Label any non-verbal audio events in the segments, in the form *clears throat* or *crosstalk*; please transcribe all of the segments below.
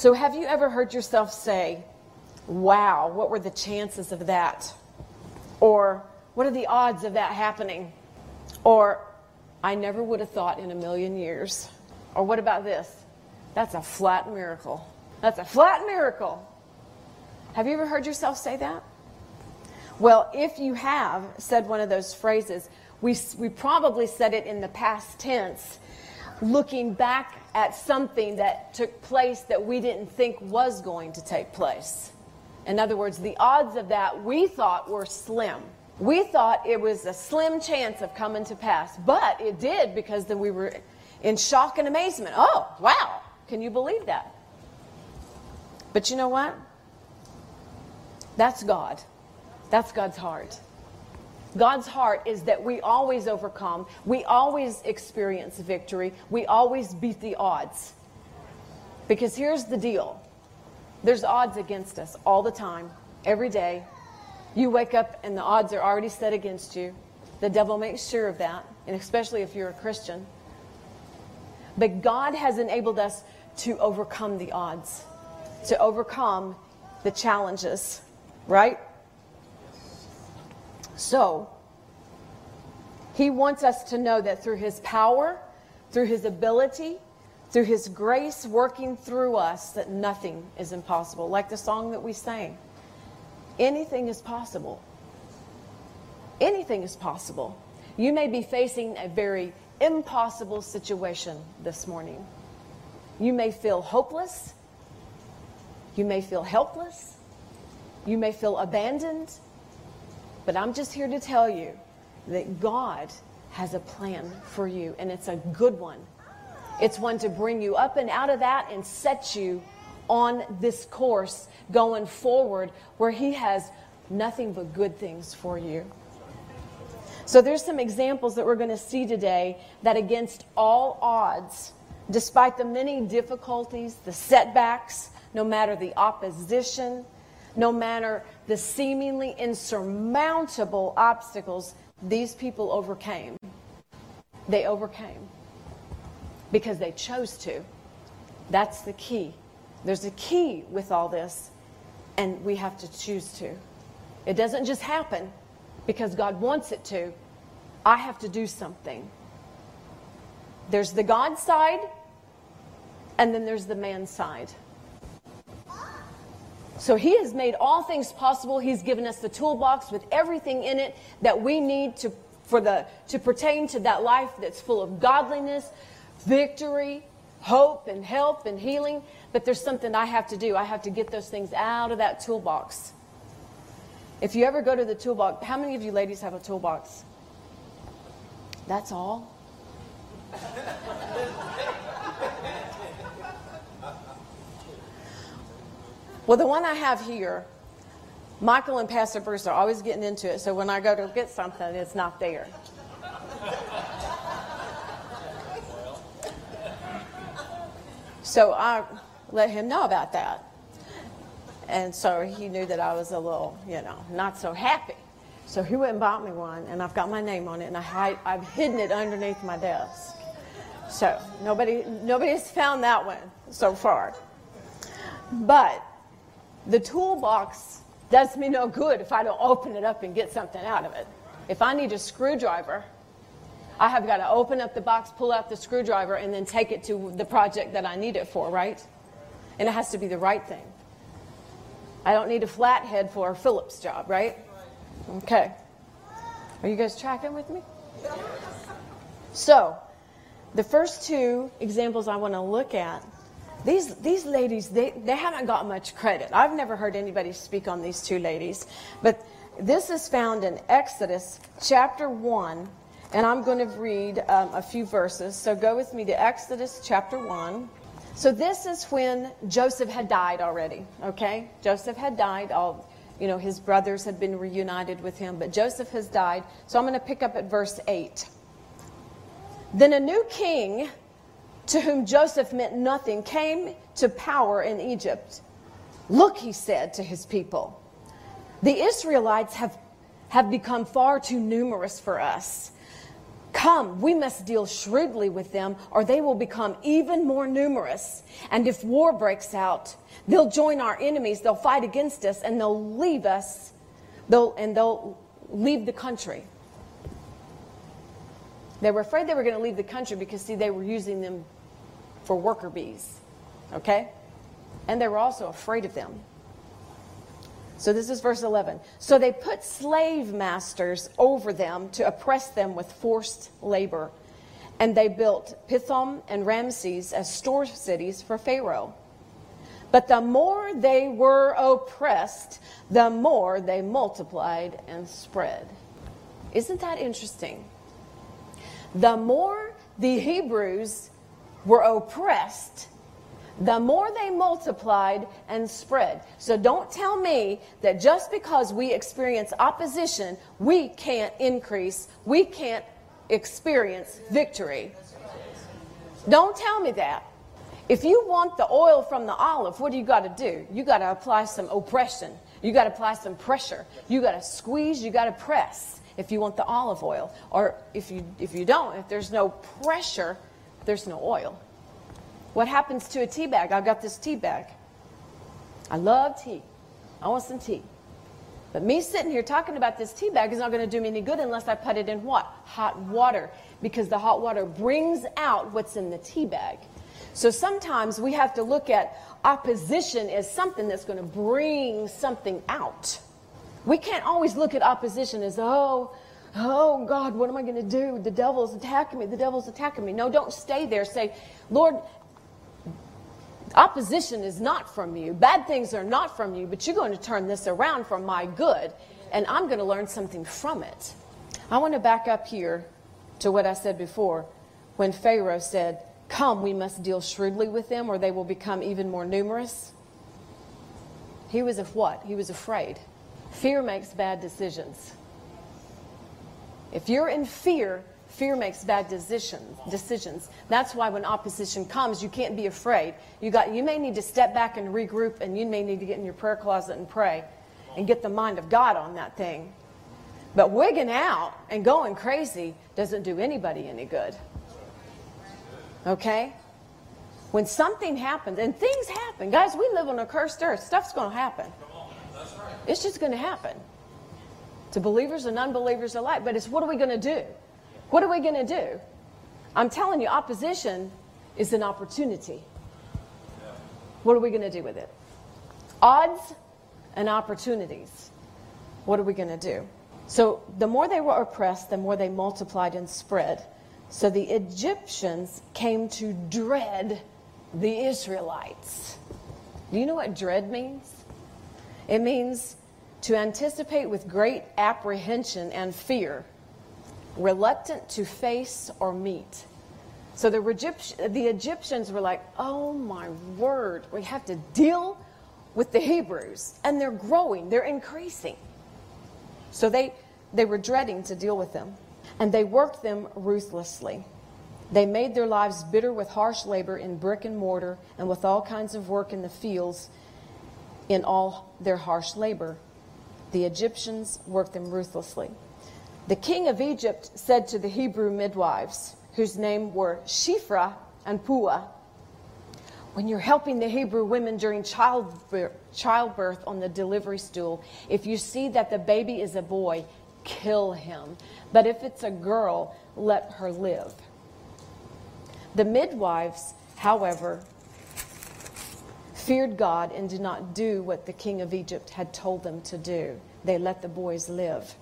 So, have you ever heard yourself say, Wow, what were the chances of that? Or, What are the odds of that happening? Or, I never would have thought in a million years. Or, what about this? That's a flat miracle. That's a flat miracle. Have you ever heard yourself say that? Well, if you have said one of those phrases, we, we probably said it in the past tense, looking back at something that took place that we didn't think was going to take place. In other words, the odds of that we thought were slim. We thought it was a slim chance of coming to pass, but it did because then we were in shock and amazement. Oh, wow, can you believe that? But you know what? That's God. That's God's heart. God's heart is that we always overcome, we always experience victory, we always beat the odds. Because here's the deal there's odds against us all the time, every day. You wake up and the odds are already set against you. The devil makes sure of that, and especially if you're a Christian. But God has enabled us to overcome the odds, to overcome the challenges, right? So, he wants us to know that through his power, through his ability, through his grace working through us, that nothing is impossible. Like the song that we sang anything is possible. Anything is possible. You may be facing a very impossible situation this morning. You may feel hopeless. You may feel helpless. You may feel abandoned. But I'm just here to tell you that God has a plan for you, and it's a good one. It's one to bring you up and out of that and set you on this course going forward where He has nothing but good things for you. So there's some examples that we're going to see today that against all odds, despite the many difficulties, the setbacks, no matter the opposition, no matter the seemingly insurmountable obstacles these people overcame. They overcame because they chose to. That's the key. There's a key with all this, and we have to choose to. It doesn't just happen because God wants it to. I have to do something. There's the God side, and then there's the man side. So he has made all things possible. He's given us the toolbox with everything in it that we need to for the to pertain to that life that's full of godliness, victory, hope and help and healing. But there's something I have to do. I have to get those things out of that toolbox. If you ever go to the toolbox, how many of you ladies have a toolbox? That's all. Well, the one I have here, Michael and Pastor Bruce are always getting into it, so when I go to get something, it's not there. So I let him know about that. And so he knew that I was a little, you know, not so happy. So he went and bought me one, and I've got my name on it, and I hide, I've hidden it underneath my desk. So nobody, nobody's found that one so far. But the toolbox does me no good if I don't open it up and get something out of it. If I need a screwdriver, I have got to open up the box, pull out the screwdriver, and then take it to the project that I need it for, right? And it has to be the right thing. I don't need a flathead for a Phillips job, right? Okay. Are you guys tracking with me? So, the first two examples I want to look at these, these ladies, they, they haven't got much credit. I've never heard anybody speak on these two ladies. But this is found in Exodus chapter 1, and I'm going to read um, a few verses. So go with me to Exodus chapter 1. So this is when Joseph had died already, okay? Joseph had died. All, you know, his brothers had been reunited with him, but Joseph has died. So I'm going to pick up at verse 8. Then a new king to whom Joseph meant nothing, came to power in Egypt. Look, he said to his people, the Israelites have, have become far too numerous for us. Come, we must deal shrewdly with them, or they will become even more numerous. And if war breaks out, they'll join our enemies, they'll fight against us, and they'll leave us, they'll, and they'll leave the country. They were afraid they were going to leave the country because, see, they were using them for worker bees. Okay? And they were also afraid of them. So this is verse 11. So they put slave masters over them to oppress them with forced labor. And they built Pithom and Ramses as store cities for Pharaoh. But the more they were oppressed, the more they multiplied and spread. Isn't that interesting? The more the Hebrews were oppressed, the more they multiplied and spread. So don't tell me that just because we experience opposition, we can't increase, we can't experience victory. Don't tell me that. If you want the oil from the olive, what do you got to do? You got to apply some oppression. You got to apply some pressure. You got to squeeze, you got to press if you want the olive oil. Or if you if you don't, if there's no pressure, there's no oil. What happens to a tea bag? I've got this tea bag. I love tea. I want some tea. But me sitting here talking about this tea bag is not going to do me any good unless I put it in what? Hot water. Because the hot water brings out what's in the tea bag. So sometimes we have to look at opposition as something that's going to bring something out. We can't always look at opposition as, oh, oh God, what am I going to do? The devil's attacking me. The devil's attacking me. No, don't stay there. Say, Lord, Opposition is not from you. Bad things are not from you, but you're going to turn this around for my good, and I'm going to learn something from it. I want to back up here to what I said before when Pharaoh said, Come, we must deal shrewdly with them, or they will become even more numerous. He was of what? He was afraid. Fear makes bad decisions. If you're in fear, Fear makes bad decisions. Decisions. That's why when opposition comes, you can't be afraid. You got. You may need to step back and regroup, and you may need to get in your prayer closet and pray, and get the mind of God on that thing. But wigging out and going crazy doesn't do anybody any good. Okay? When something happens, and things happen, guys, we live on a cursed earth. Stuff's going to happen. It's just going to happen to believers and unbelievers alike. But it's what are we going to do? What are we going to do? I'm telling you, opposition is an opportunity. What are we going to do with it? Odds and opportunities. What are we going to do? So, the more they were oppressed, the more they multiplied and spread. So, the Egyptians came to dread the Israelites. Do you know what dread means? It means to anticipate with great apprehension and fear reluctant to face or meet. So the, the Egyptians were like, oh my word, we have to deal with the Hebrews. And they're growing, they're increasing. So they, they were dreading to deal with them. And they worked them ruthlessly. They made their lives bitter with harsh labor in brick and mortar and with all kinds of work in the fields in all their harsh labor. The Egyptians worked them ruthlessly. The king of Egypt said to the Hebrew midwives, whose name were Shifra and Puah, when you're helping the Hebrew women during childbirth, childbirth on the delivery stool, if you see that the baby is a boy, kill him. But if it's a girl, let her live. The midwives, however, feared God and did not do what the king of Egypt had told them to do. They let the boys live.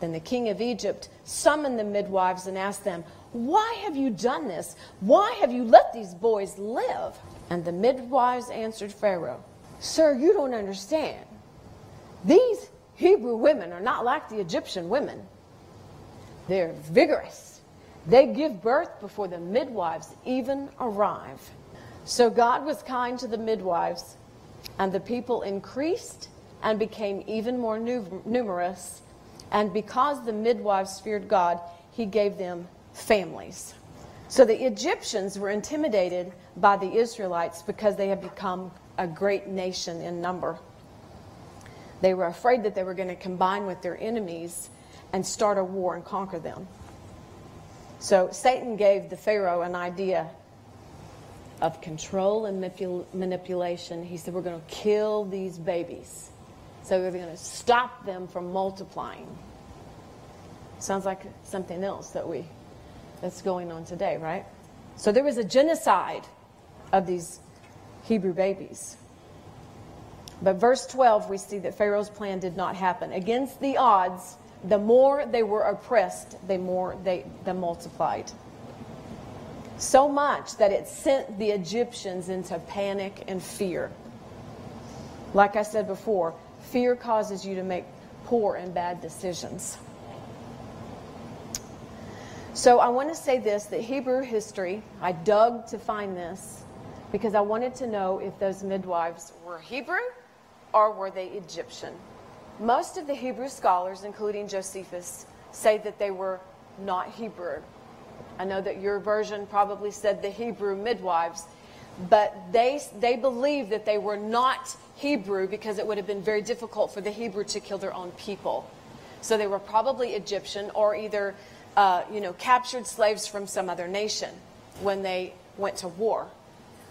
Then the king of Egypt summoned the midwives and asked them, Why have you done this? Why have you let these boys live? And the midwives answered Pharaoh, Sir, you don't understand. These Hebrew women are not like the Egyptian women. They're vigorous. They give birth before the midwives even arrive. So God was kind to the midwives, and the people increased and became even more numerous and because the midwives feared God, he gave them families. So the Egyptians were intimidated by the Israelites because they had become a great nation in number. They were afraid that they were going to combine with their enemies and start a war and conquer them. So Satan gave the Pharaoh an idea of control and manipul- manipulation. He said, We're going to kill these babies. So we're going to stop them from multiplying. Sounds like something else that we that's going on today, right? So there was a genocide of these Hebrew babies. But verse 12, we see that Pharaoh's plan did not happen. Against the odds, the more they were oppressed, the more they, they multiplied. So much that it sent the Egyptians into panic and fear. Like I said before, fear causes you to make poor and bad decisions. So I want to say this that Hebrew history, I dug to find this because I wanted to know if those midwives were Hebrew or were they Egyptian. Most of the Hebrew scholars, including Josephus, say that they were not Hebrew. I know that your version probably said the Hebrew midwives, but they, they believe that they were not Hebrew because it would have been very difficult for the Hebrew to kill their own people. So they were probably Egyptian or either, uh, you know, captured slaves from some other nation when they went to war.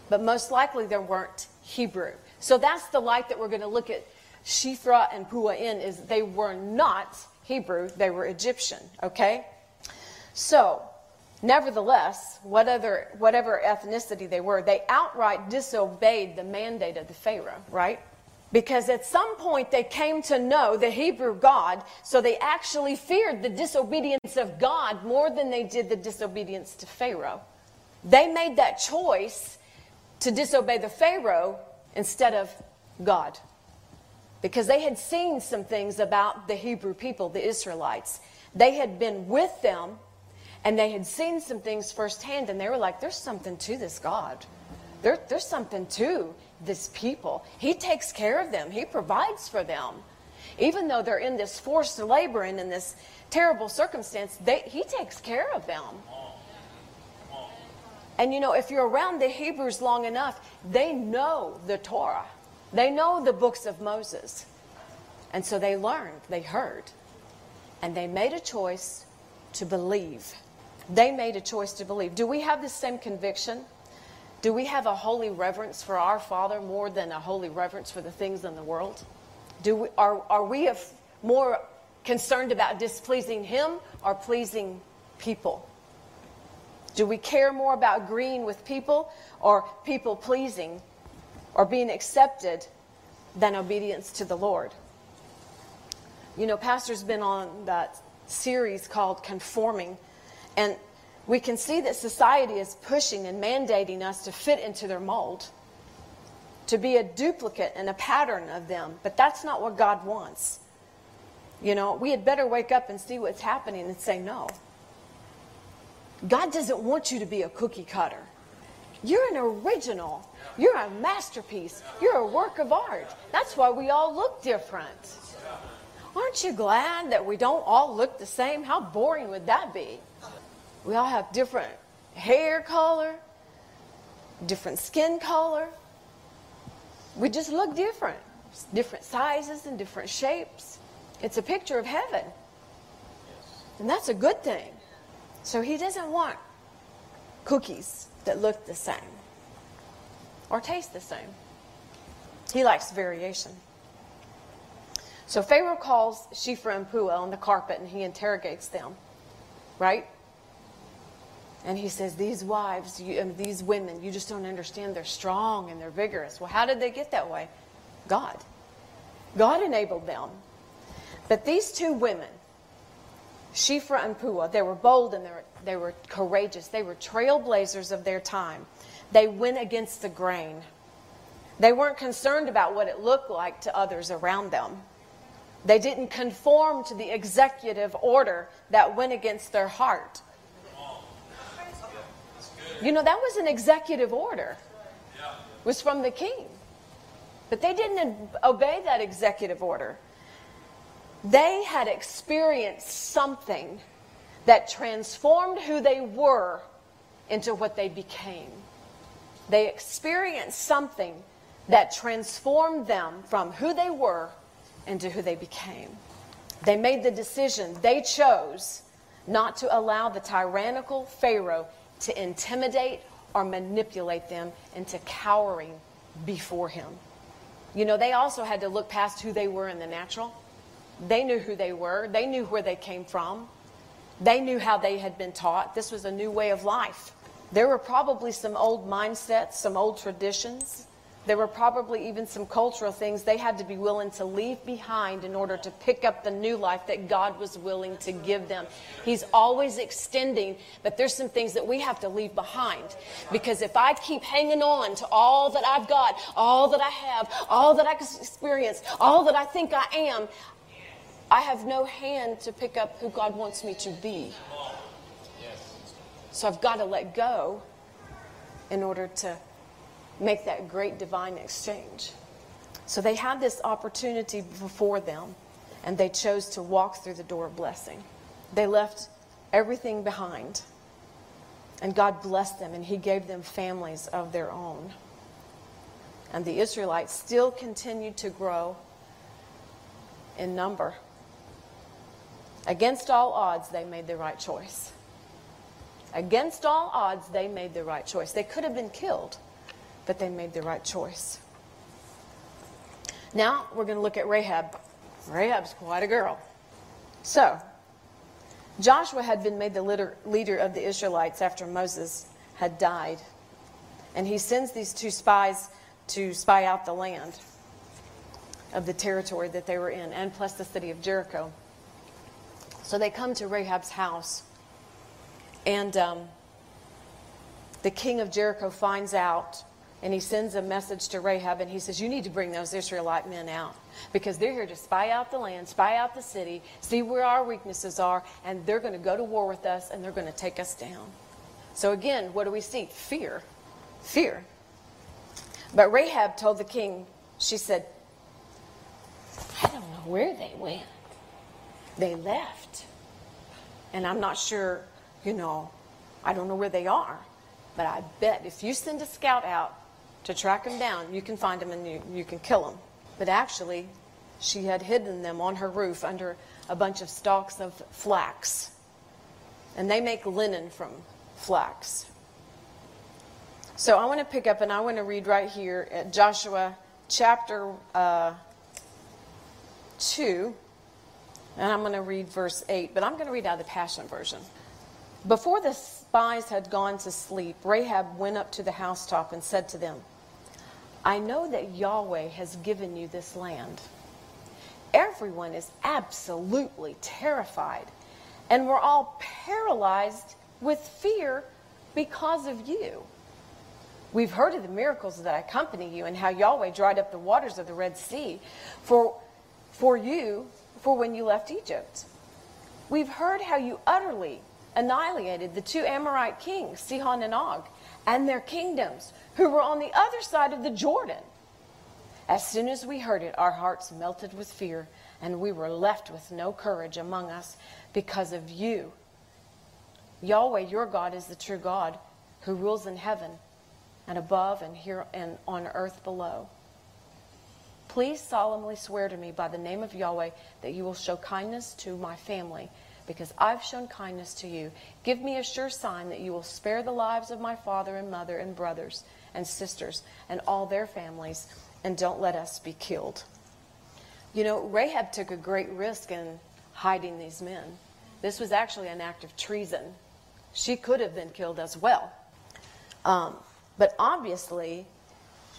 But most likely they weren't Hebrew. So that's the light that we're going to look at Shifra and Pua in is they were not Hebrew, they were Egyptian, okay? So, nevertheless, whatever, whatever ethnicity they were, they outright disobeyed the mandate of the Pharaoh, right? Because at some point they came to know the Hebrew God, so they actually feared the disobedience of God more than they did the disobedience to Pharaoh. They made that choice to disobey the Pharaoh instead of God because they had seen some things about the Hebrew people, the Israelites. They had been with them and they had seen some things firsthand, and they were like, there's something to this God. There, there's something to this people. He takes care of them, He provides for them. Even though they're in this forced labor and in this terrible circumstance, they, He takes care of them. And you know, if you're around the Hebrews long enough, they know the Torah. They know the books of Moses. And so they learned, they heard, and they made a choice to believe. They made a choice to believe. Do we have the same conviction? Do we have a holy reverence for our Father more than a holy reverence for the things in the world? Do we, are, are we more concerned about displeasing Him or pleasing people? Do we care more about agreeing with people or people pleasing or being accepted than obedience to the Lord. You know, Pastor's been on that series called Conforming, and we can see that society is pushing and mandating us to fit into their mold, to be a duplicate and a pattern of them, but that's not what God wants. You know, we had better wake up and see what's happening and say no. God doesn't want you to be a cookie cutter. You're an original. You're a masterpiece. You're a work of art. That's why we all look different. Aren't you glad that we don't all look the same? How boring would that be? We all have different hair color, different skin color. We just look different. Different sizes and different shapes. It's a picture of heaven. And that's a good thing. So he doesn't want cookies that look the same or taste the same. He likes variation. So Pharaoh calls Shifra and Pua on the carpet and he interrogates them, right? And he says, These wives, you, um, these women, you just don't understand. They're strong and they're vigorous. Well, how did they get that way? God. God enabled them. But these two women, Shifra and Pua, they were bold and they were, they were courageous. They were trailblazers of their time. They went against the grain. They weren't concerned about what it looked like to others around them. They didn't conform to the executive order that went against their heart. You know, that was an executive order. It was from the king. But they didn't obey that executive order. They had experienced something that transformed who they were into what they became. They experienced something that transformed them from who they were into who they became. They made the decision, they chose not to allow the tyrannical Pharaoh to intimidate or manipulate them into cowering before him. You know, they also had to look past who they were in the natural. They knew who they were, they knew where they came from, they knew how they had been taught. This was a new way of life. There were probably some old mindsets, some old traditions there were probably even some cultural things they had to be willing to leave behind in order to pick up the new life that God was willing to give them. He's always extending, but there's some things that we have to leave behind. Because if I keep hanging on to all that I've got, all that I have, all that I can experience, all that I think I am, I have no hand to pick up who God wants me to be. So I've got to let go in order to make that great divine exchange. So they had this opportunity before them, and they chose to walk through the door of blessing. They left everything behind, and God blessed them, and He gave them families of their own. And the Israelites still continued to grow in number. Against all odds, they made the right choice. Against all odds, they made the right choice. They could have been killed but they made the right choice. Now we're going to look at Rahab. Rahab's quite a girl. So, Joshua had been made the leader of the Israelites after Moses had died. And he sends these two spies to spy out the land of the territory that they were in, and plus the city of Jericho. So they come to Rahab's house, and um, the king of Jericho finds out and he sends a message to Rahab and he says, You need to bring those Israelite men out because they're here to spy out the land, spy out the city, see where our weaknesses are, and they're going to go to war with us and they're going to take us down. So again, what do we see? Fear. Fear. But Rahab told the king, She said, I don't know where they went. They left. And I'm not sure, you know, I don't know where they are. But I bet if you send a scout out to track them down. You can find them and you, you can kill them. But actually, she had hidden them on her roof under a bunch of stalks of flax. And they make linen from flax. So I want to pick up and I want to read right here at Joshua chapter uh, 2. And I'm going to read verse 8, but I'm going to read out the Passion Version. Before the spies had gone to sleep, Rahab went up to the housetop and said to them, I know that Yahweh has given you this land. Everyone is absolutely terrified, and we're all paralyzed with fear because of you. We've heard of the miracles that accompany you and how Yahweh dried up the waters of the Red Sea for, for you for when you left Egypt. We've heard how you utterly annihilated the two Amorite kings, Sihon and Og, and their kingdoms who were on the other side of the Jordan. As soon as we heard it, our hearts melted with fear, and we were left with no courage among us because of you. Yahweh, your God, is the true God who rules in heaven and above and here and on earth below. Please solemnly swear to me by the name of Yahweh that you will show kindness to my family because I've shown kindness to you. Give me a sure sign that you will spare the lives of my father and mother and brothers and sisters and all their families, and don't let us be killed. You know, Rahab took a great risk in hiding these men. This was actually an act of treason. She could have been killed as well. Um, but obviously,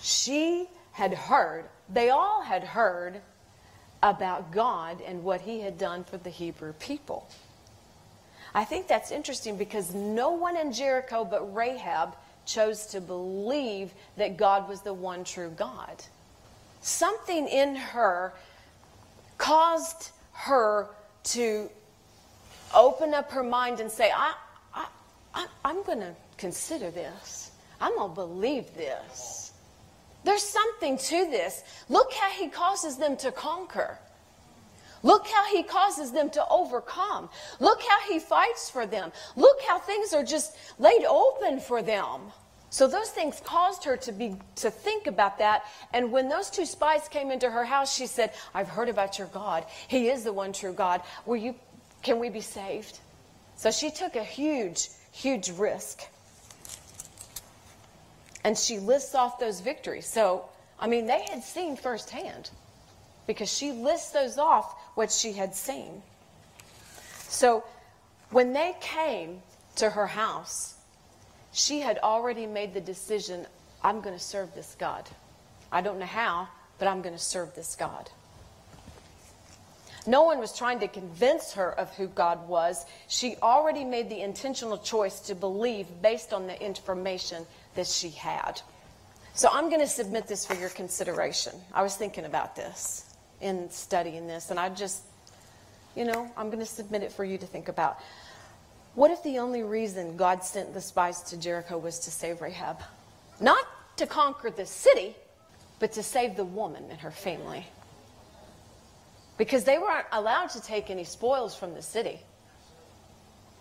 she had heard, they all had heard about God and what he had done for the Hebrew people. I think that's interesting because no one in Jericho but Rahab chose to believe that God was the one true God. Something in her caused her to open up her mind and say, I, I, I, I'm going to consider this. I'm going to believe this. There's something to this. Look how he causes them to conquer. Look how he causes them to overcome. Look how he fights for them. Look how things are just laid open for them. So those things caused her to be to think about that. And when those two spies came into her house, she said, "I've heard about your God. He is the one true God. Will you can we be saved?" So she took a huge, huge risk. And she lists off those victories. So, I mean, they had seen firsthand because she lists those off what she had seen. So, when they came to her house, she had already made the decision I'm going to serve this God. I don't know how, but I'm going to serve this God. No one was trying to convince her of who God was. She already made the intentional choice to believe based on the information that she had. So I'm going to submit this for your consideration. I was thinking about this in studying this, and I just, you know, I'm going to submit it for you to think about. What if the only reason God sent the spies to Jericho was to save Rahab? Not to conquer the city, but to save the woman and her family. Because they weren't allowed to take any spoils from the city.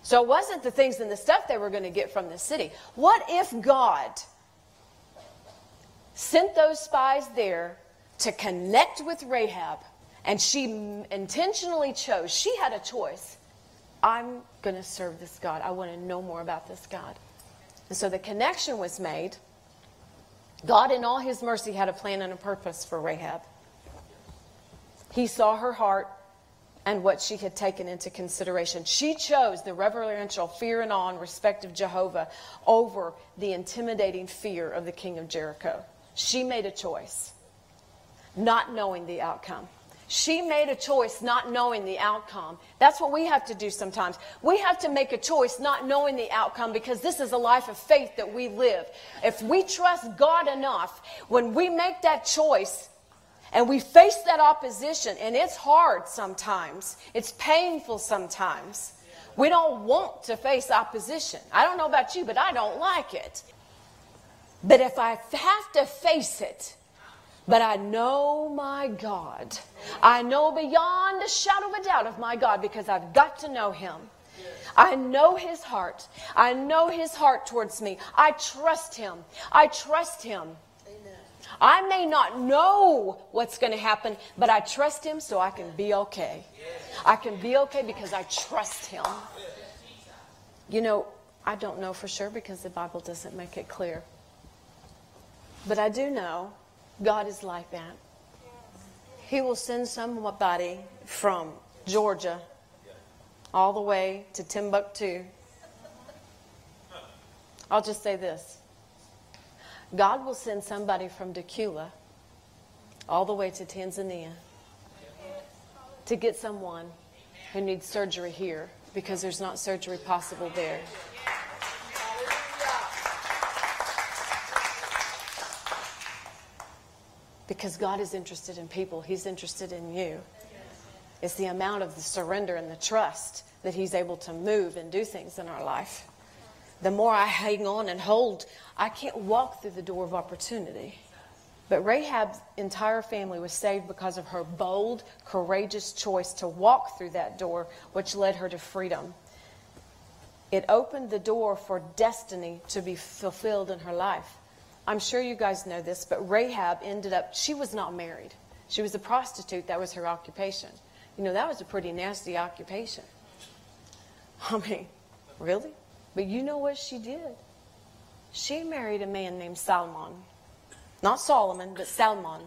So it wasn't the things and the stuff they were going to get from the city. What if God sent those spies there to connect with Rahab and she intentionally chose, she had a choice I'm going to serve this God. I want to know more about this God. And so the connection was made. God, in all his mercy, had a plan and a purpose for Rahab. He saw her heart and what she had taken into consideration. She chose the reverential fear and awe and respect of Jehovah over the intimidating fear of the king of Jericho. She made a choice, not knowing the outcome. She made a choice not knowing the outcome. That's what we have to do sometimes. We have to make a choice not knowing the outcome because this is a life of faith that we live. If we trust God enough, when we make that choice, and we face that opposition, and it's hard sometimes. It's painful sometimes. We don't want to face opposition. I don't know about you, but I don't like it. But if I have to face it, but I know my God. I know beyond a shadow of a doubt of my God because I've got to know Him. I know His heart. I know His heart towards me. I trust Him. I trust Him. I may not know what's going to happen, but I trust Him so I can be okay. I can be okay because I trust Him. You know, I don't know for sure because the Bible doesn't make it clear. But I do know God is like that. He will send somebody from Georgia all the way to Timbuktu. I'll just say this God will send somebody from Dacula all the way to Tanzania to get someone who needs surgery here because there's not surgery possible there. Because God is interested in people, He's interested in you. It's the amount of the surrender and the trust that He's able to move and do things in our life. The more I hang on and hold, I can't walk through the door of opportunity. But Rahab's entire family was saved because of her bold, courageous choice to walk through that door, which led her to freedom. It opened the door for destiny to be fulfilled in her life. I'm sure you guys know this, but Rahab ended up, she was not married. She was a prostitute. That was her occupation. You know, that was a pretty nasty occupation. *laughs* I mean, really? But you know what she did? She married a man named Salmon. Not Solomon, but Salmon.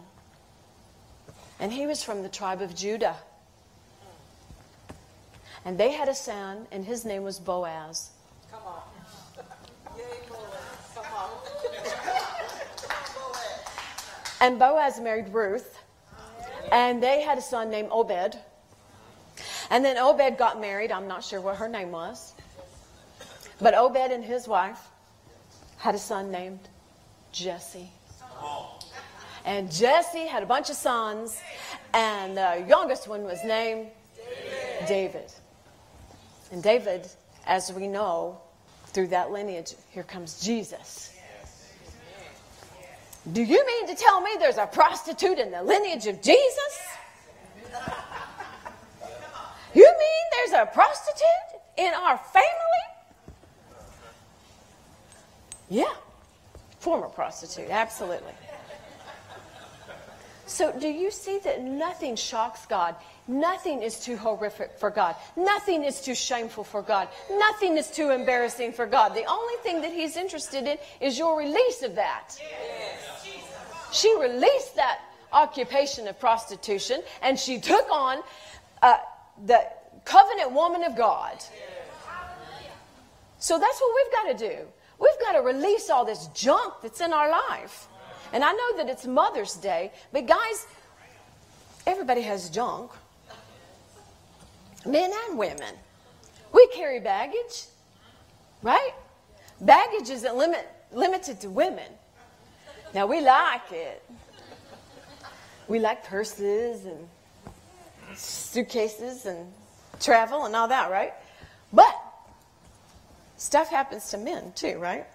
And he was from the tribe of Judah. And they had a son, and his name was Boaz. Come on. And Boaz married Ruth, and they had a son named Obed. And then Obed got married. I'm not sure what her name was. But Obed and his wife had a son named Jesse. And Jesse had a bunch of sons, and the youngest one was named David. David. And David, as we know, through that lineage, here comes Jesus. Do you mean to tell me there's a prostitute in the lineage of Jesus? You mean there's a prostitute in our family? Yeah, former prostitute, absolutely. So, do you see that nothing shocks God? Nothing is too horrific for God. Nothing is too shameful for God. Nothing is too embarrassing for God. The only thing that He's interested in is your release of that. She released that occupation of prostitution and she took on uh, the covenant woman of God. So that's what we've got to do. We've got to release all this junk that's in our life. And I know that it's Mother's Day, but guys, everybody has junk. Men and women. We carry baggage, right? Baggage isn't limit, limited to women. Now, we like it. We like purses and suitcases and travel and all that, right? But stuff happens to men too, right?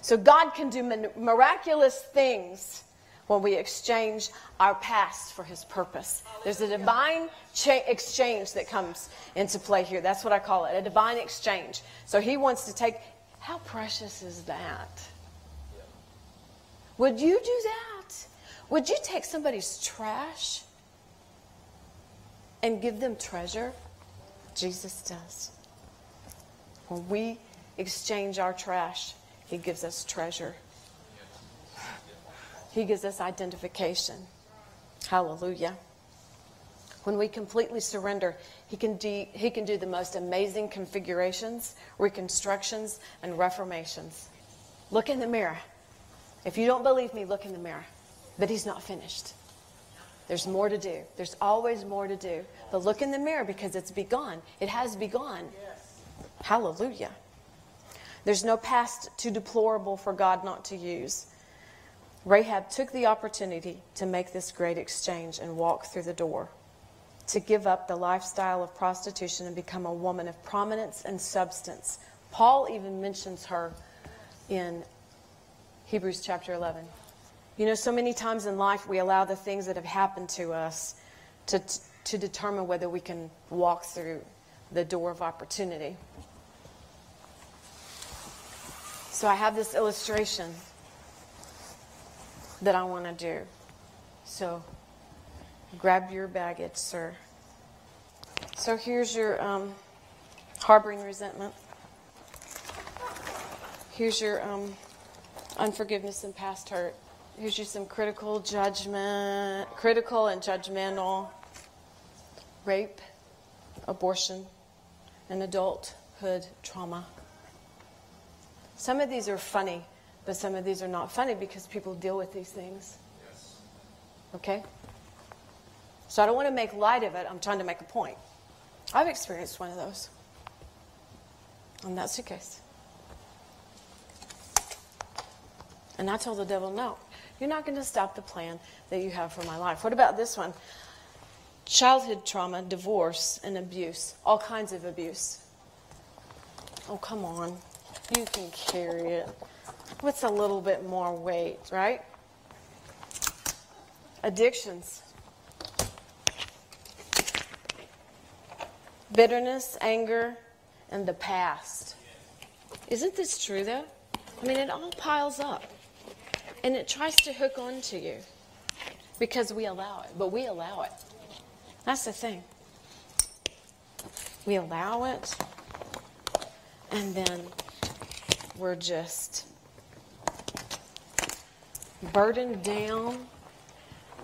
So God can do miraculous things when we exchange our past for his purpose. There's a divine cha- exchange that comes into play here. That's what I call it a divine exchange. So he wants to take, how precious is that? Would you do that? Would you take somebody's trash and give them treasure? Jesus does. When we exchange our trash he gives us treasure. He gives us identification. Hallelujah. When we completely surrender, he can, de- he can do the most amazing configurations, reconstructions, and reformations. Look in the mirror. If you don't believe me, look in the mirror. But he's not finished. There's more to do. There's always more to do. But look in the mirror because it's begun. It has begun. Hallelujah. There's no past too deplorable for God not to use. Rahab took the opportunity to make this great exchange and walk through the door, to give up the lifestyle of prostitution and become a woman of prominence and substance. Paul even mentions her in Hebrews chapter 11. You know, so many times in life we allow the things that have happened to us to, to determine whether we can walk through the door of opportunity. So I have this illustration that I want to do. So grab your baggage, sir. So here's your um, harboring resentment. Here's your um, unforgiveness and past hurt. Here's your some critical judgment, critical and judgmental rape, abortion, and adulthood trauma. Some of these are funny, but some of these are not funny because people deal with these things. Okay? So I don't want to make light of it. I'm trying to make a point. I've experienced one of those. And that's the case. And I told the devil, no, you're not going to stop the plan that you have for my life. What about this one? Childhood trauma, divorce, and abuse. All kinds of abuse. Oh, come on. You can carry it. What's a little bit more weight, right? Addictions. Bitterness, anger, and the past. Isn't this true, though? I mean, it all piles up. And it tries to hook onto you because we allow it, but we allow it. That's the thing. We allow it, and then we're just burdened down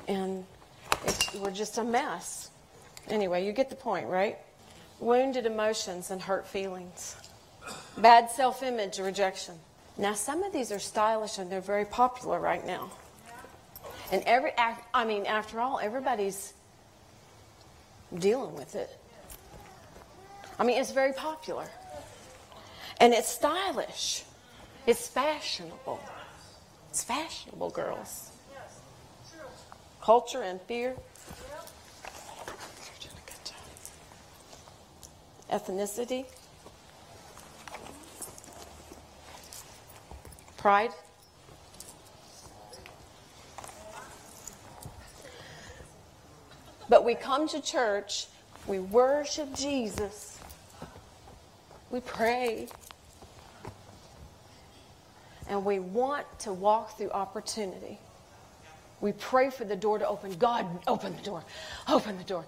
and we're just a mess. Anyway, you get the point, right? Wounded emotions and hurt feelings, bad self image, rejection. Now, some of these are stylish and they're very popular right now. And every, I mean, after all, everybody's dealing with it. I mean, it's very popular. And it's stylish. It's fashionable. It's fashionable, girls. Culture and fear. Ethnicity. Pride. But we come to church, we worship Jesus, we pray, and we want to walk through opportunity. We pray for the door to open. God, open the door. Open the door.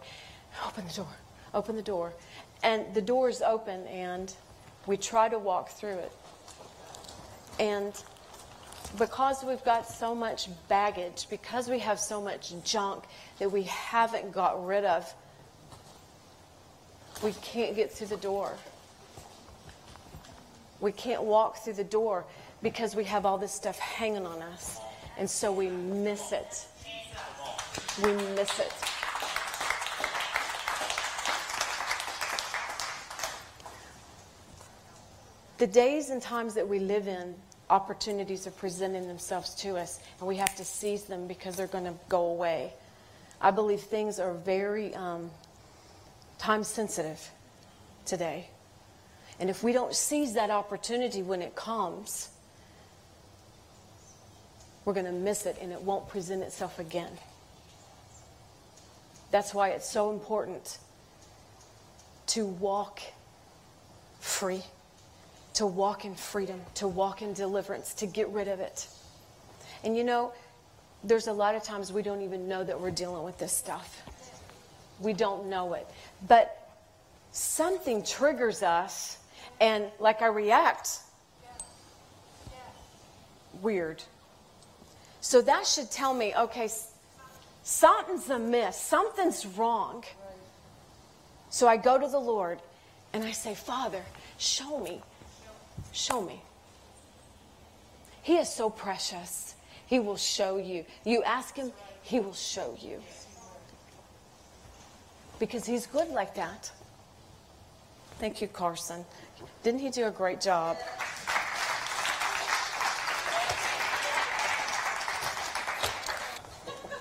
Open the door. Open the door. And the door is open, and we try to walk through it. And because we've got so much baggage, because we have so much junk that we haven't got rid of, we can't get through the door. We can't walk through the door because we have all this stuff hanging on us. And so we miss it. We miss it. The days and times that we live in, opportunities are presenting themselves to us, and we have to seize them because they're going to go away. I believe things are very um, time sensitive today. And if we don't seize that opportunity when it comes, we're going to miss it and it won't present itself again. That's why it's so important to walk free, to walk in freedom, to walk in deliverance, to get rid of it. And you know, there's a lot of times we don't even know that we're dealing with this stuff. We don't know it. But something triggers us and like I react. Weird. So that should tell me, okay, something's amiss, something's wrong. So I go to the Lord and I say, Father, show me, show me. He is so precious. He will show you. You ask Him, He will show you. Because He's good like that. Thank you, Carson. Didn't he do a great job?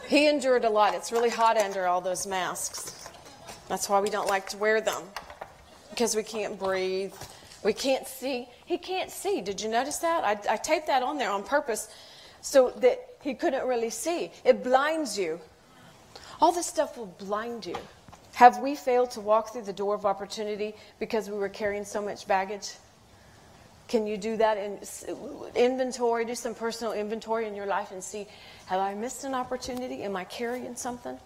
He endured a lot. It's really hot under all those masks. That's why we don't like to wear them because we can't breathe. We can't see. He can't see. Did you notice that? I, I taped that on there on purpose so that he couldn't really see. It blinds you. All this stuff will blind you. Have we failed to walk through the door of opportunity because we were carrying so much baggage? Can you do that in inventory, do some personal inventory in your life and see, have I missed an opportunity? Am I carrying something?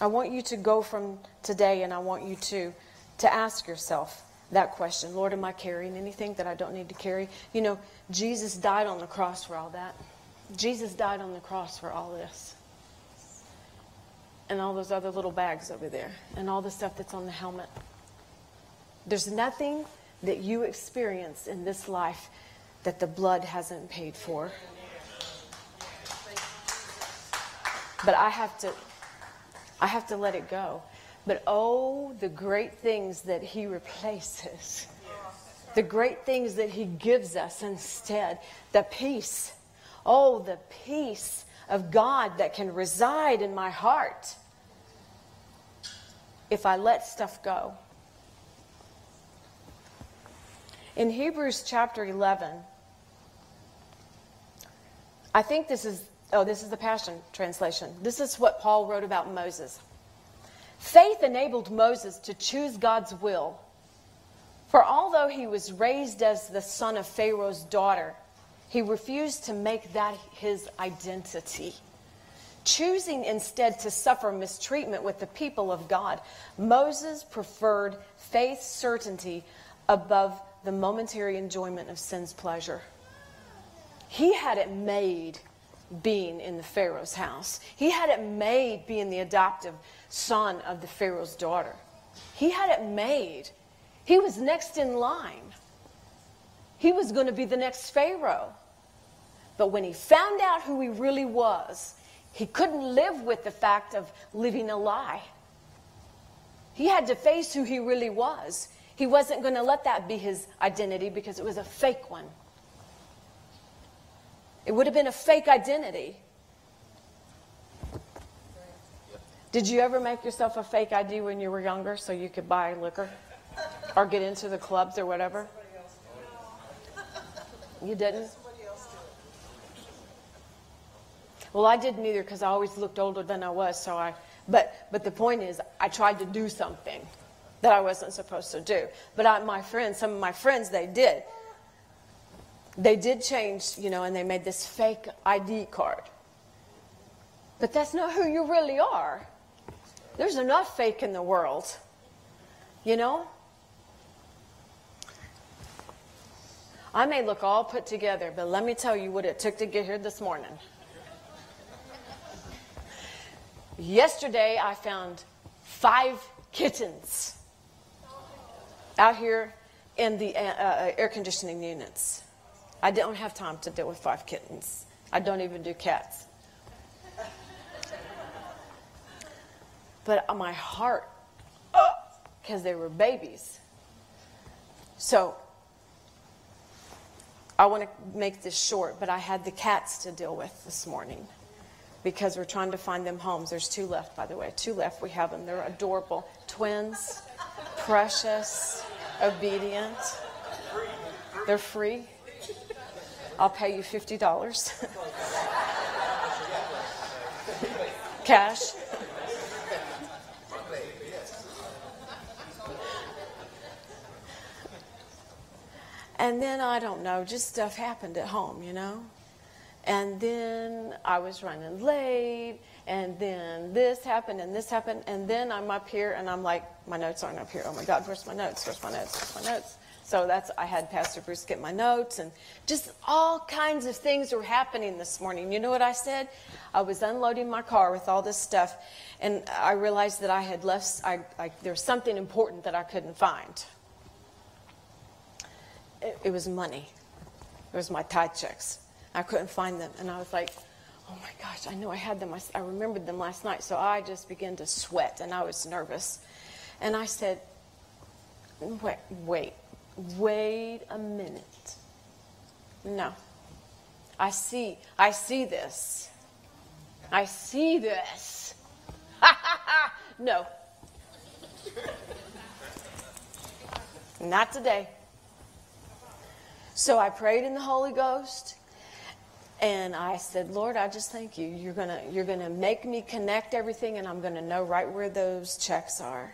I want you to go from today and I want you to, to ask yourself that question Lord, am I carrying anything that I don't need to carry? You know, Jesus died on the cross for all that. Jesus died on the cross for all this and all those other little bags over there and all the stuff that's on the helmet. There's nothing that you experience in this life that the blood hasn't paid for. But I have to I have to let it go. But oh, the great things that he replaces. The great things that he gives us instead. The peace. Oh, the peace of God that can reside in my heart if I let stuff go. In Hebrews chapter 11, I think this is, oh, this is the Passion Translation. This is what Paul wrote about Moses. Faith enabled Moses to choose God's will. For although he was raised as the son of Pharaoh's daughter, he refused to make that his identity choosing instead to suffer mistreatment with the people of God. Moses preferred faith certainty above the momentary enjoyment of sin's pleasure. He had it made being in the Pharaoh's house, he had it made being the adoptive son of the Pharaoh's daughter. He had it made. He was next in line. He was going to be the next Pharaoh. But when he found out who he really was, he couldn't live with the fact of living a lie. He had to face who he really was. He wasn't going to let that be his identity because it was a fake one. It would have been a fake identity. Did you ever make yourself a fake ID when you were younger so you could buy liquor or get into the clubs or whatever? You didn't? Well, I didn't either because I always looked older than I was. So I, but but the point is, I tried to do something that I wasn't supposed to do. But I, my friends, some of my friends, they did. They did change, you know, and they made this fake ID card. But that's not who you really are. There's enough fake in the world. You know? I may look all put together, but let me tell you what it took to get here this morning. Yesterday, I found five kittens out here in the uh, uh, air conditioning units. I don't have time to deal with five kittens. I don't even do cats. But my heart, because they were babies. So I want to make this short, but I had the cats to deal with this morning because we're trying to find them homes. There's two left, by the way. Two left. We have them. They're adorable. Twins, precious, obedient. They're free. I'll pay you $50. *laughs* Cash. And then I don't know, just stuff happened at home, you know? And then I was running late, and then this happened, and this happened, and then I'm up here, and I'm like, my notes aren't up here. Oh my God, where's my notes? Where's my notes? Where's my notes? So that's I had Pastor Bruce get my notes, and just all kinds of things were happening this morning. You know what I said? I was unloading my car with all this stuff, and I realized that I had left. I, I, there was something important that I couldn't find it, it was money. It was my tithe checks. I couldn't find them. And I was like, oh my gosh, I know I had them. I, I remembered them last night. So I just began to sweat and I was nervous. And I said, wait, wait, wait a minute. No. I see, I see this. I see this. *laughs* no. Not today. So I prayed in the Holy Ghost. And I said, Lord, I just thank you. You're going to you're gonna make me connect everything, and I'm going to know right where those checks are.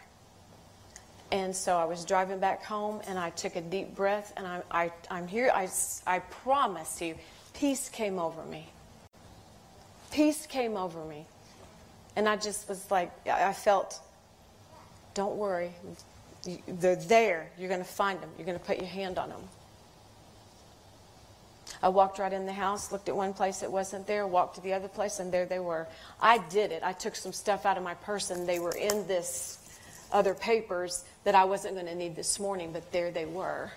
And so I was driving back home, and I took a deep breath, and I, I, I'm here. I, I promise you, peace came over me. Peace came over me. And I just was like, I felt, don't worry. They're there. You're going to find them. You're going to put your hand on them. I walked right in the house, looked at one place that wasn't there, walked to the other place, and there they were. I did it. I took some stuff out of my purse, and they were in this other papers that I wasn't going to need this morning, but there they were.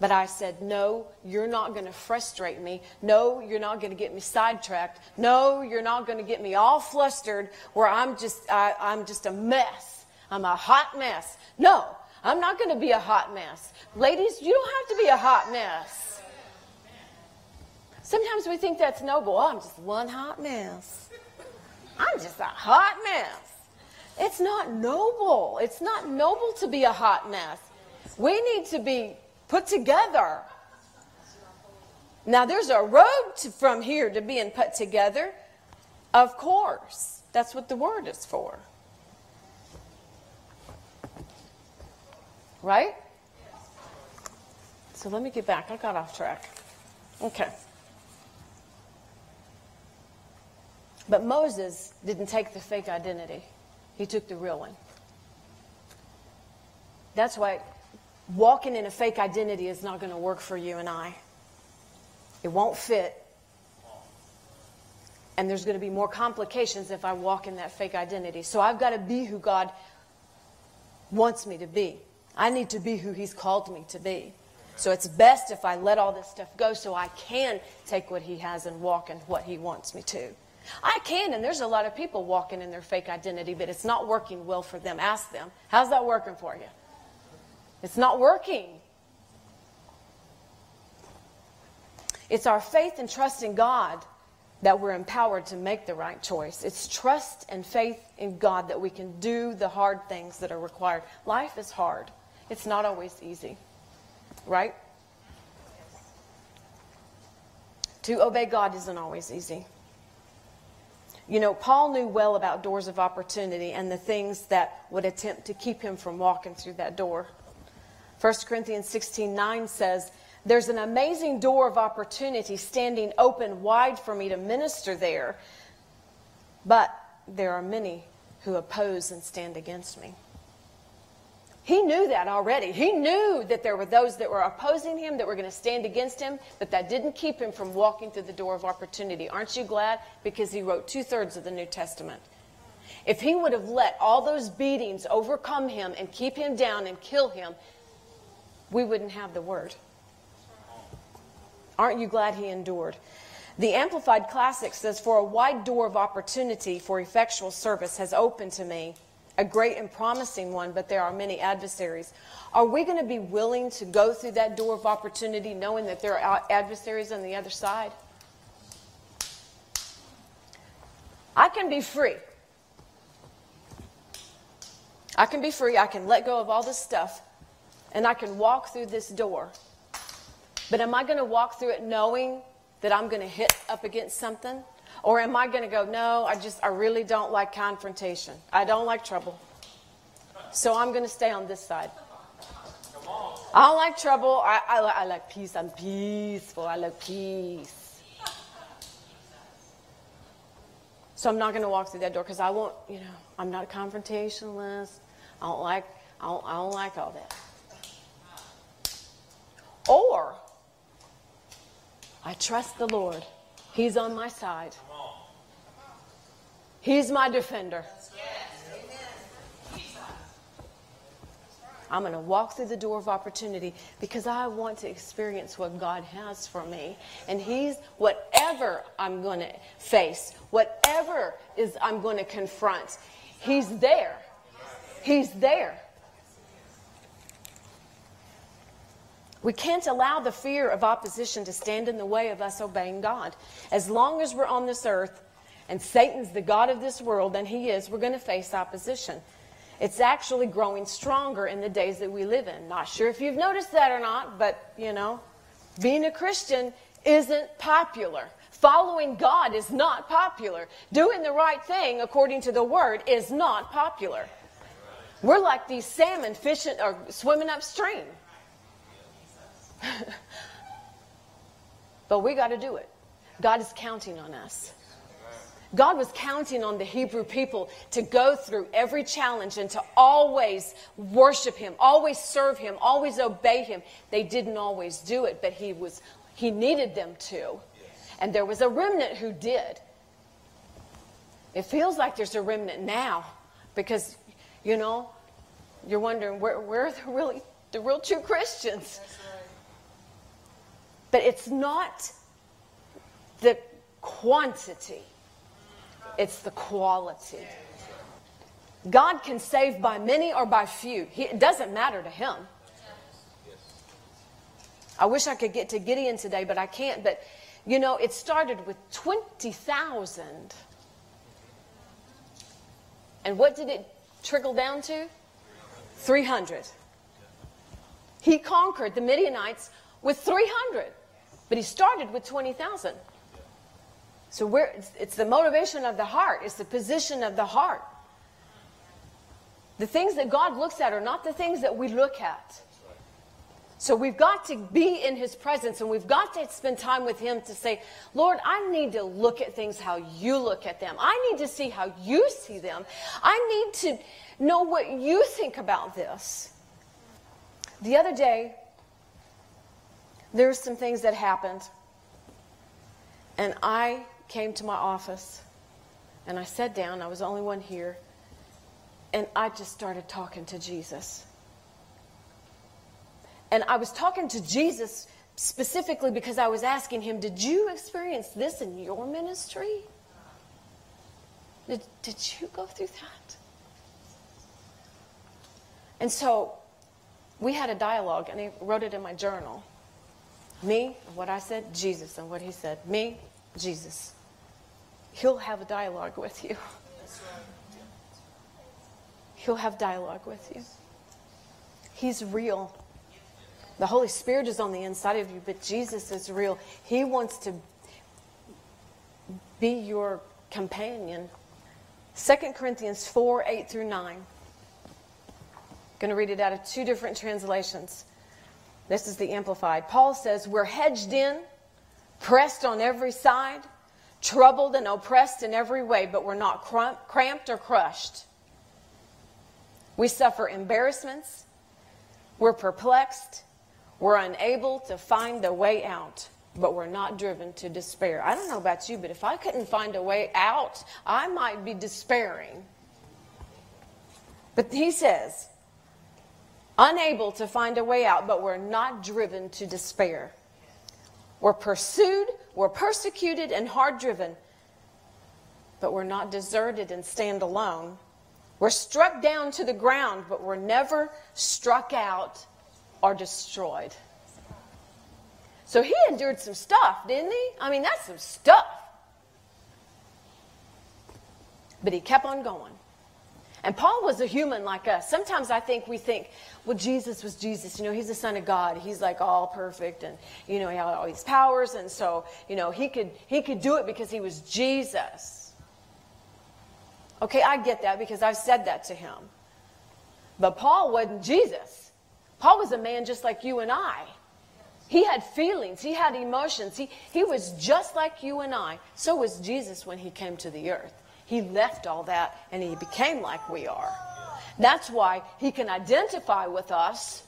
But I said, No, you're not going to frustrate me. No, you're not going to get me sidetracked. No, you're not going to get me all flustered where I'm just, I, I'm just a mess. I'm a hot mess. No, I'm not going to be a hot mess. Ladies, you don't have to be a hot mess. Sometimes we think that's noble. Oh, I'm just one hot mess. I'm just a hot mess. It's not noble. It's not noble to be a hot mess. We need to be put together. Now, there's a road to, from here to being put together. Of course. That's what the word is for. Right? So let me get back. I got off track. Okay. But Moses didn't take the fake identity, he took the real one. That's why walking in a fake identity is not going to work for you and I. It won't fit. And there's going to be more complications if I walk in that fake identity. So I've got to be who God wants me to be. I need to be who He's called me to be. So it's best if I let all this stuff go so I can take what He has and walk in what He wants me to. I can, and there's a lot of people walking in their fake identity, but it's not working well for them. Ask them, how's that working for you? It's not working. It's our faith and trust in God that we're empowered to make the right choice. It's trust and faith in God that we can do the hard things that are required. Life is hard, it's not always easy, right? To obey God isn't always easy. You know, Paul knew well about doors of opportunity and the things that would attempt to keep him from walking through that door. 1 Corinthians 16 9 says, There's an amazing door of opportunity standing open wide for me to minister there. but there are many who oppose and stand against me. He knew that already. He knew that there were those that were opposing him, that were going to stand against him, but that didn't keep him from walking through the door of opportunity. Aren't you glad? Because he wrote two thirds of the New Testament. If he would have let all those beatings overcome him and keep him down and kill him, we wouldn't have the word. Aren't you glad he endured? The Amplified Classic says, For a wide door of opportunity for effectual service has opened to me a great and promising one, but there are many adversaries. Are we going to be willing to go through that door of opportunity knowing that there are adversaries on the other side? I can be free. I can be free. I can let go of all this stuff and I can walk through this door. But am I going to walk through it knowing that I'm going to hit up against something? Or am I going to go, no, I just, I really don't like confrontation. I don't like trouble. So I'm going to stay on this side. I don't like trouble. I, I, I like peace. I'm peaceful. I like peace. So I'm not going to walk through that door because I won't, you know, I'm not a confrontationalist. I don't like, I don't, I don't like all that. Or I trust the Lord. He's on my side. He's my defender. I'm going to walk through the door of opportunity because I want to experience what God has for me. And He's whatever I'm going to face, whatever is I'm going to confront, He's there. He's there. We can't allow the fear of opposition to stand in the way of us obeying God. As long as we're on this earth and Satan's the God of this world, and he is, we're going to face opposition. It's actually growing stronger in the days that we live in. Not sure if you've noticed that or not, but you know, being a Christian isn't popular. Following God is not popular. Doing the right thing according to the word is not popular. We're like these salmon fishing or swimming upstream. *laughs* but we got to do it. God is counting on us. God was counting on the Hebrew people to go through every challenge and to always worship Him, always serve Him, always obey Him. They didn't always do it, but He was He needed them to. And there was a remnant who did. It feels like there's a remnant now because, you know, you're wondering where, where are the really the real true Christians? But it's not the quantity, it's the quality. God can save by many or by few. He, it doesn't matter to him. I wish I could get to Gideon today, but I can't. But, you know, it started with 20,000. And what did it trickle down to? 300. He conquered the Midianites with 300. But he started with 20,000. So where it's, the motivation of the heart, it's the position of the heart. The things that God looks at are not the things that we look at. So we've got to be in his presence and we've got to spend time with him to say, Lord, I need to look at things how you look at them. I need to see how you see them. I need to know what you think about this. The other day, there's some things that happened. And I came to my office and I sat down. I was the only one here. And I just started talking to Jesus. And I was talking to Jesus specifically because I was asking him, Did you experience this in your ministry? Did, did you go through that? And so we had a dialogue, and he wrote it in my journal. Me, what I said, Jesus, and what he said. Me, Jesus. He'll have a dialogue with you. He'll have dialogue with you. He's real. The Holy Spirit is on the inside of you, but Jesus is real. He wants to be your companion. 2 Corinthians 4 8 through 9. I'm going to read it out of two different translations. This is the Amplified. Paul says, We're hedged in, pressed on every side, troubled and oppressed in every way, but we're not cramped or crushed. We suffer embarrassments, we're perplexed, we're unable to find the way out, but we're not driven to despair. I don't know about you, but if I couldn't find a way out, I might be despairing. But he says, unable to find a way out, but we're not driven to despair. We're pursued, we're persecuted, and hard driven, but we're not deserted and stand alone. We're struck down to the ground, but we're never struck out or destroyed. So he endured some stuff, didn't he? I mean, that's some stuff. But he kept on going. And Paul was a human like us. Sometimes I think we think, well, Jesus was Jesus. You know, he's the Son of God. He's like all perfect, and you know, he had all these powers, and so you know, he could he could do it because he was Jesus. Okay, I get that because I've said that to him. But Paul wasn't Jesus. Paul was a man just like you and I. He had feelings, he had emotions. He, he was just like you and I. So was Jesus when he came to the earth. He left all that and he became like we are. That's why he can identify with us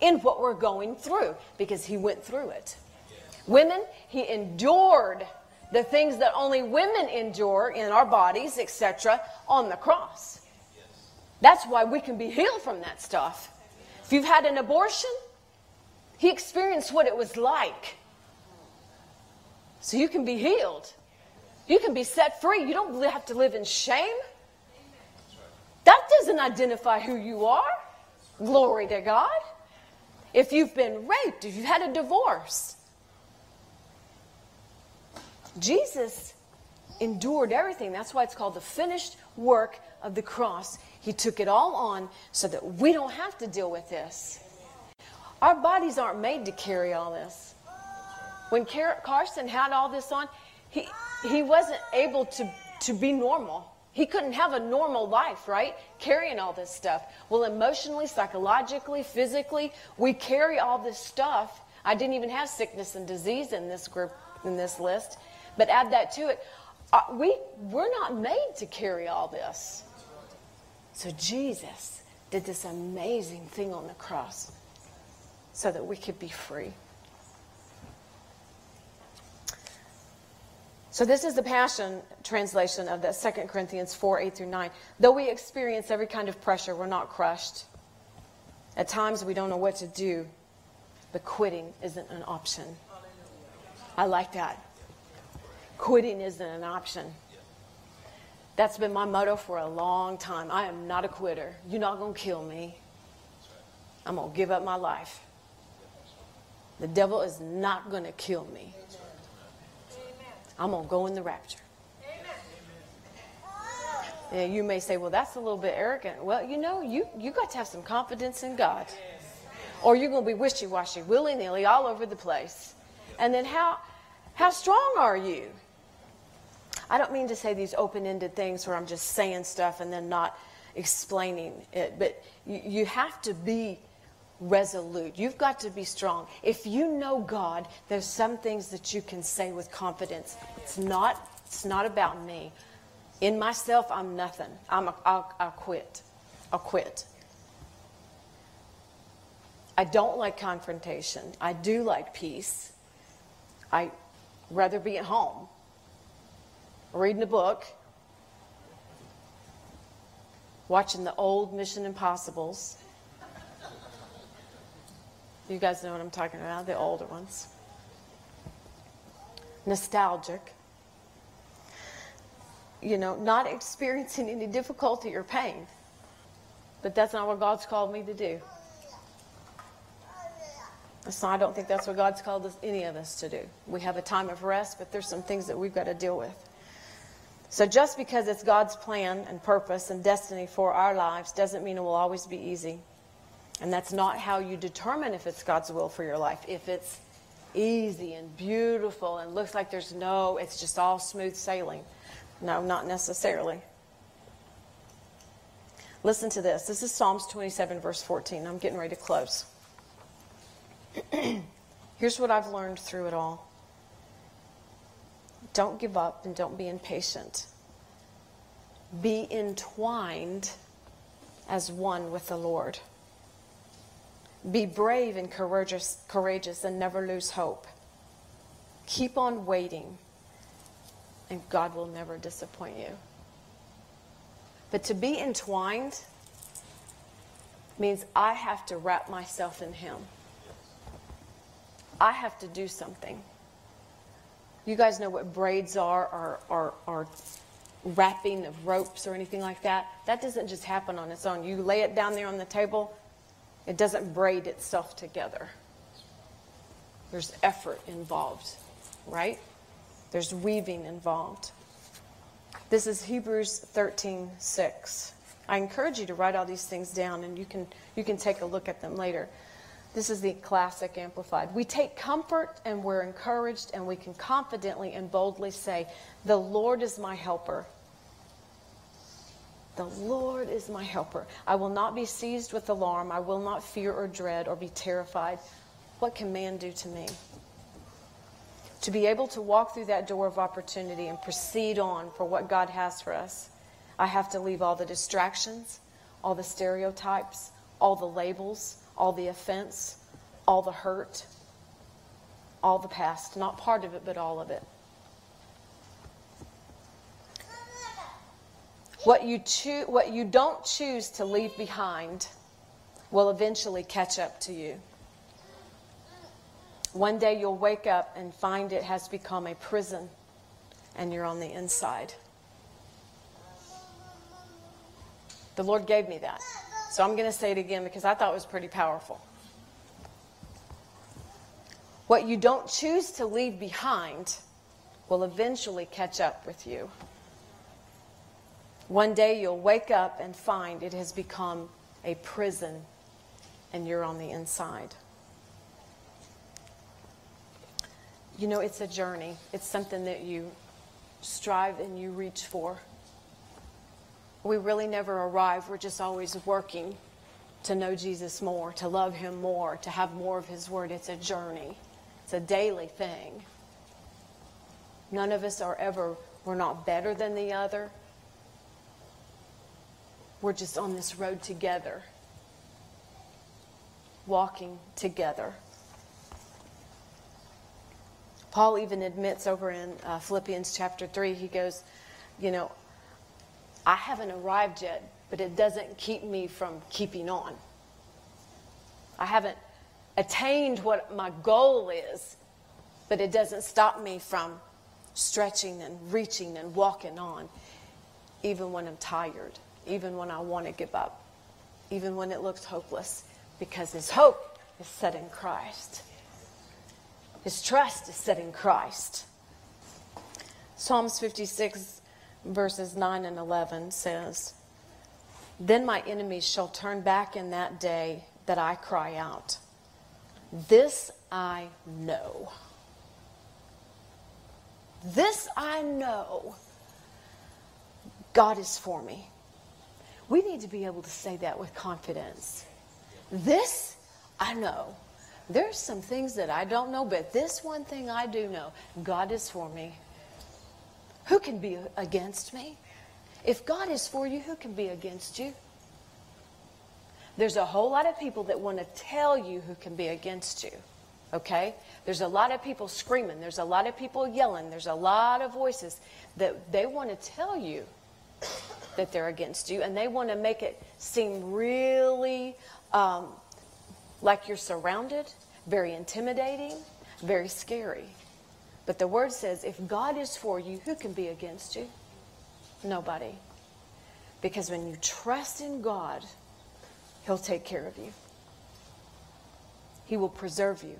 in what we're going through because he went through it. Women, he endured the things that only women endure in our bodies, etc., on the cross. That's why we can be healed from that stuff. If you've had an abortion, he experienced what it was like. So you can be healed. You can be set free. You don't have to live in shame. That doesn't identify who you are. Glory to God. If you've been raped, if you've had a divorce, Jesus endured everything. That's why it's called the finished work of the cross. He took it all on so that we don't have to deal with this. Our bodies aren't made to carry all this. When Carson had all this on, he, he wasn't able to, to be normal. He couldn't have a normal life, right? Carrying all this stuff. Well, emotionally, psychologically, physically, we carry all this stuff. I didn't even have sickness and disease in this group, in this list. But add that to it. Uh, we, we're not made to carry all this. So Jesus did this amazing thing on the cross so that we could be free. So this is the Passion translation of that 2 Corinthians 4, 8 through 9. Though we experience every kind of pressure, we're not crushed. At times we don't know what to do, but quitting isn't an option. I like that. Quitting isn't an option. That's been my motto for a long time. I am not a quitter. You're not going to kill me. I'm going to give up my life. The devil is not going to kill me. I'm going to go in the rapture. And you may say, well, that's a little bit arrogant. Well, you know, you, you got to have some confidence in God. Or you're going to be wishy washy, willy nilly, all over the place. And then how, how strong are you? I don't mean to say these open ended things where I'm just saying stuff and then not explaining it, but you, you have to be resolute. You've got to be strong. If you know God, there's some things that you can say with confidence. It's not, it's not about me. In myself, I'm nothing. I'm a, I'll, I'll quit. I'll quit. I don't like confrontation. I do like peace. I rather be at home, reading a book, watching the old Mission Impossibles you guys know what I'm talking about, the older ones. Nostalgic. You know, not experiencing any difficulty or pain. But that's not what God's called me to do. So I don't think that's what God's called us, any of us to do. We have a time of rest, but there's some things that we've got to deal with. So just because it's God's plan and purpose and destiny for our lives doesn't mean it will always be easy. And that's not how you determine if it's God's will for your life. If it's easy and beautiful and looks like there's no, it's just all smooth sailing. No, not necessarily. Listen to this. This is Psalms 27, verse 14. I'm getting ready to close. *clears throat* Here's what I've learned through it all Don't give up and don't be impatient. Be entwined as one with the Lord. Be brave and courageous, courageous and never lose hope. Keep on waiting, and God will never disappoint you. But to be entwined means I have to wrap myself in Him. I have to do something. You guys know what braids are, or, or, or wrapping of ropes or anything like that. That doesn't just happen on its own. You lay it down there on the table, it doesn't braid itself together. There's effort involved, right? There's weaving involved. This is Hebrews 13 6. I encourage you to write all these things down and you can, you can take a look at them later. This is the classic amplified. We take comfort and we're encouraged, and we can confidently and boldly say, The Lord is my helper. The Lord is my helper. I will not be seized with alarm. I will not fear or dread or be terrified. What can man do to me? To be able to walk through that door of opportunity and proceed on for what God has for us, I have to leave all the distractions, all the stereotypes, all the labels, all the offense, all the hurt, all the past. Not part of it, but all of it. What you, choo- what you don't choose to leave behind will eventually catch up to you. One day you'll wake up and find it has become a prison and you're on the inside. The Lord gave me that. So I'm going to say it again because I thought it was pretty powerful. What you don't choose to leave behind will eventually catch up with you. One day you'll wake up and find it has become a prison and you're on the inside. You know, it's a journey, it's something that you strive and you reach for we really never arrive. We're just always working to know Jesus more, to love Him more, to have more of His Word. It's a journey, it's a daily thing. None of us are ever, we're not better than the other. We're just on this road together, walking together. Paul even admits over in uh, Philippians chapter 3, he goes, You know, I haven't arrived yet, but it doesn't keep me from keeping on. I haven't attained what my goal is, but it doesn't stop me from stretching and reaching and walking on, even when I'm tired, even when I want to give up, even when it looks hopeless, because his hope is set in Christ. His trust is set in Christ. Psalms 56 verses 9 and 11 says, Then my enemies shall turn back in that day that I cry out. This I know. This I know. God is for me. We need to be able to say that with confidence. This I know. There's some things that I don't know, but this one thing I do know God is for me. Who can be against me? If God is for you, who can be against you? There's a whole lot of people that want to tell you who can be against you. Okay? There's a lot of people screaming. There's a lot of people yelling. There's a lot of voices that they want to tell you that they're against you, and they want to make it seem really um, like you're surrounded, very intimidating, very scary. But the word says, if God is for you, who can be against you? Nobody. Because when you trust in God, He'll take care of you. He will preserve you.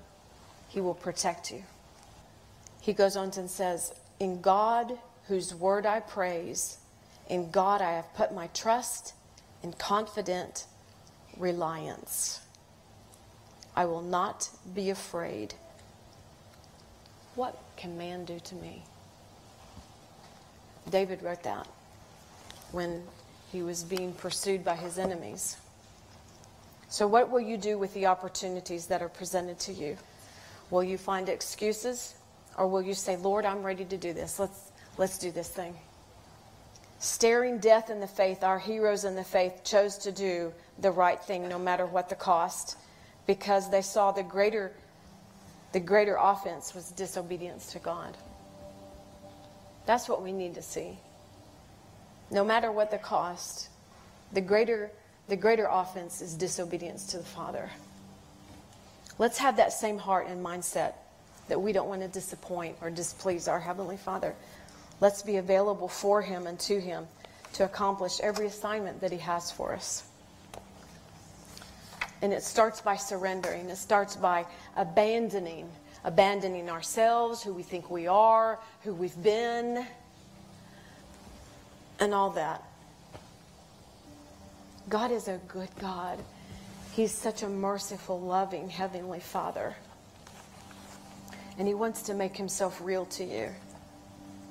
He will protect you. He goes on and says, In God, whose word I praise, in God I have put my trust and confident reliance. I will not be afraid. What can man do to me? David wrote that when he was being pursued by his enemies. So, what will you do with the opportunities that are presented to you? Will you find excuses Or will you say, Lord, I'm ready to do this. Let's, let's do this thing. Staring death in the faith, our heroes in the faith chose to do the right thing no matter what the cost because they saw the greater, the greater offense was disobedience to God. That's what we need to see. No matter what the cost, the greater, the greater offense is disobedience to the Father. Let's have that same heart and mindset that we don't want to disappoint or displease our Heavenly Father. Let's be available for Him and to Him to accomplish every assignment that He has for us. And it starts by surrendering, it starts by abandoning, abandoning ourselves, who we think we are, who we've been, and all that. God is a good God. He's such a merciful, loving Heavenly Father. And He wants to make Himself real to you.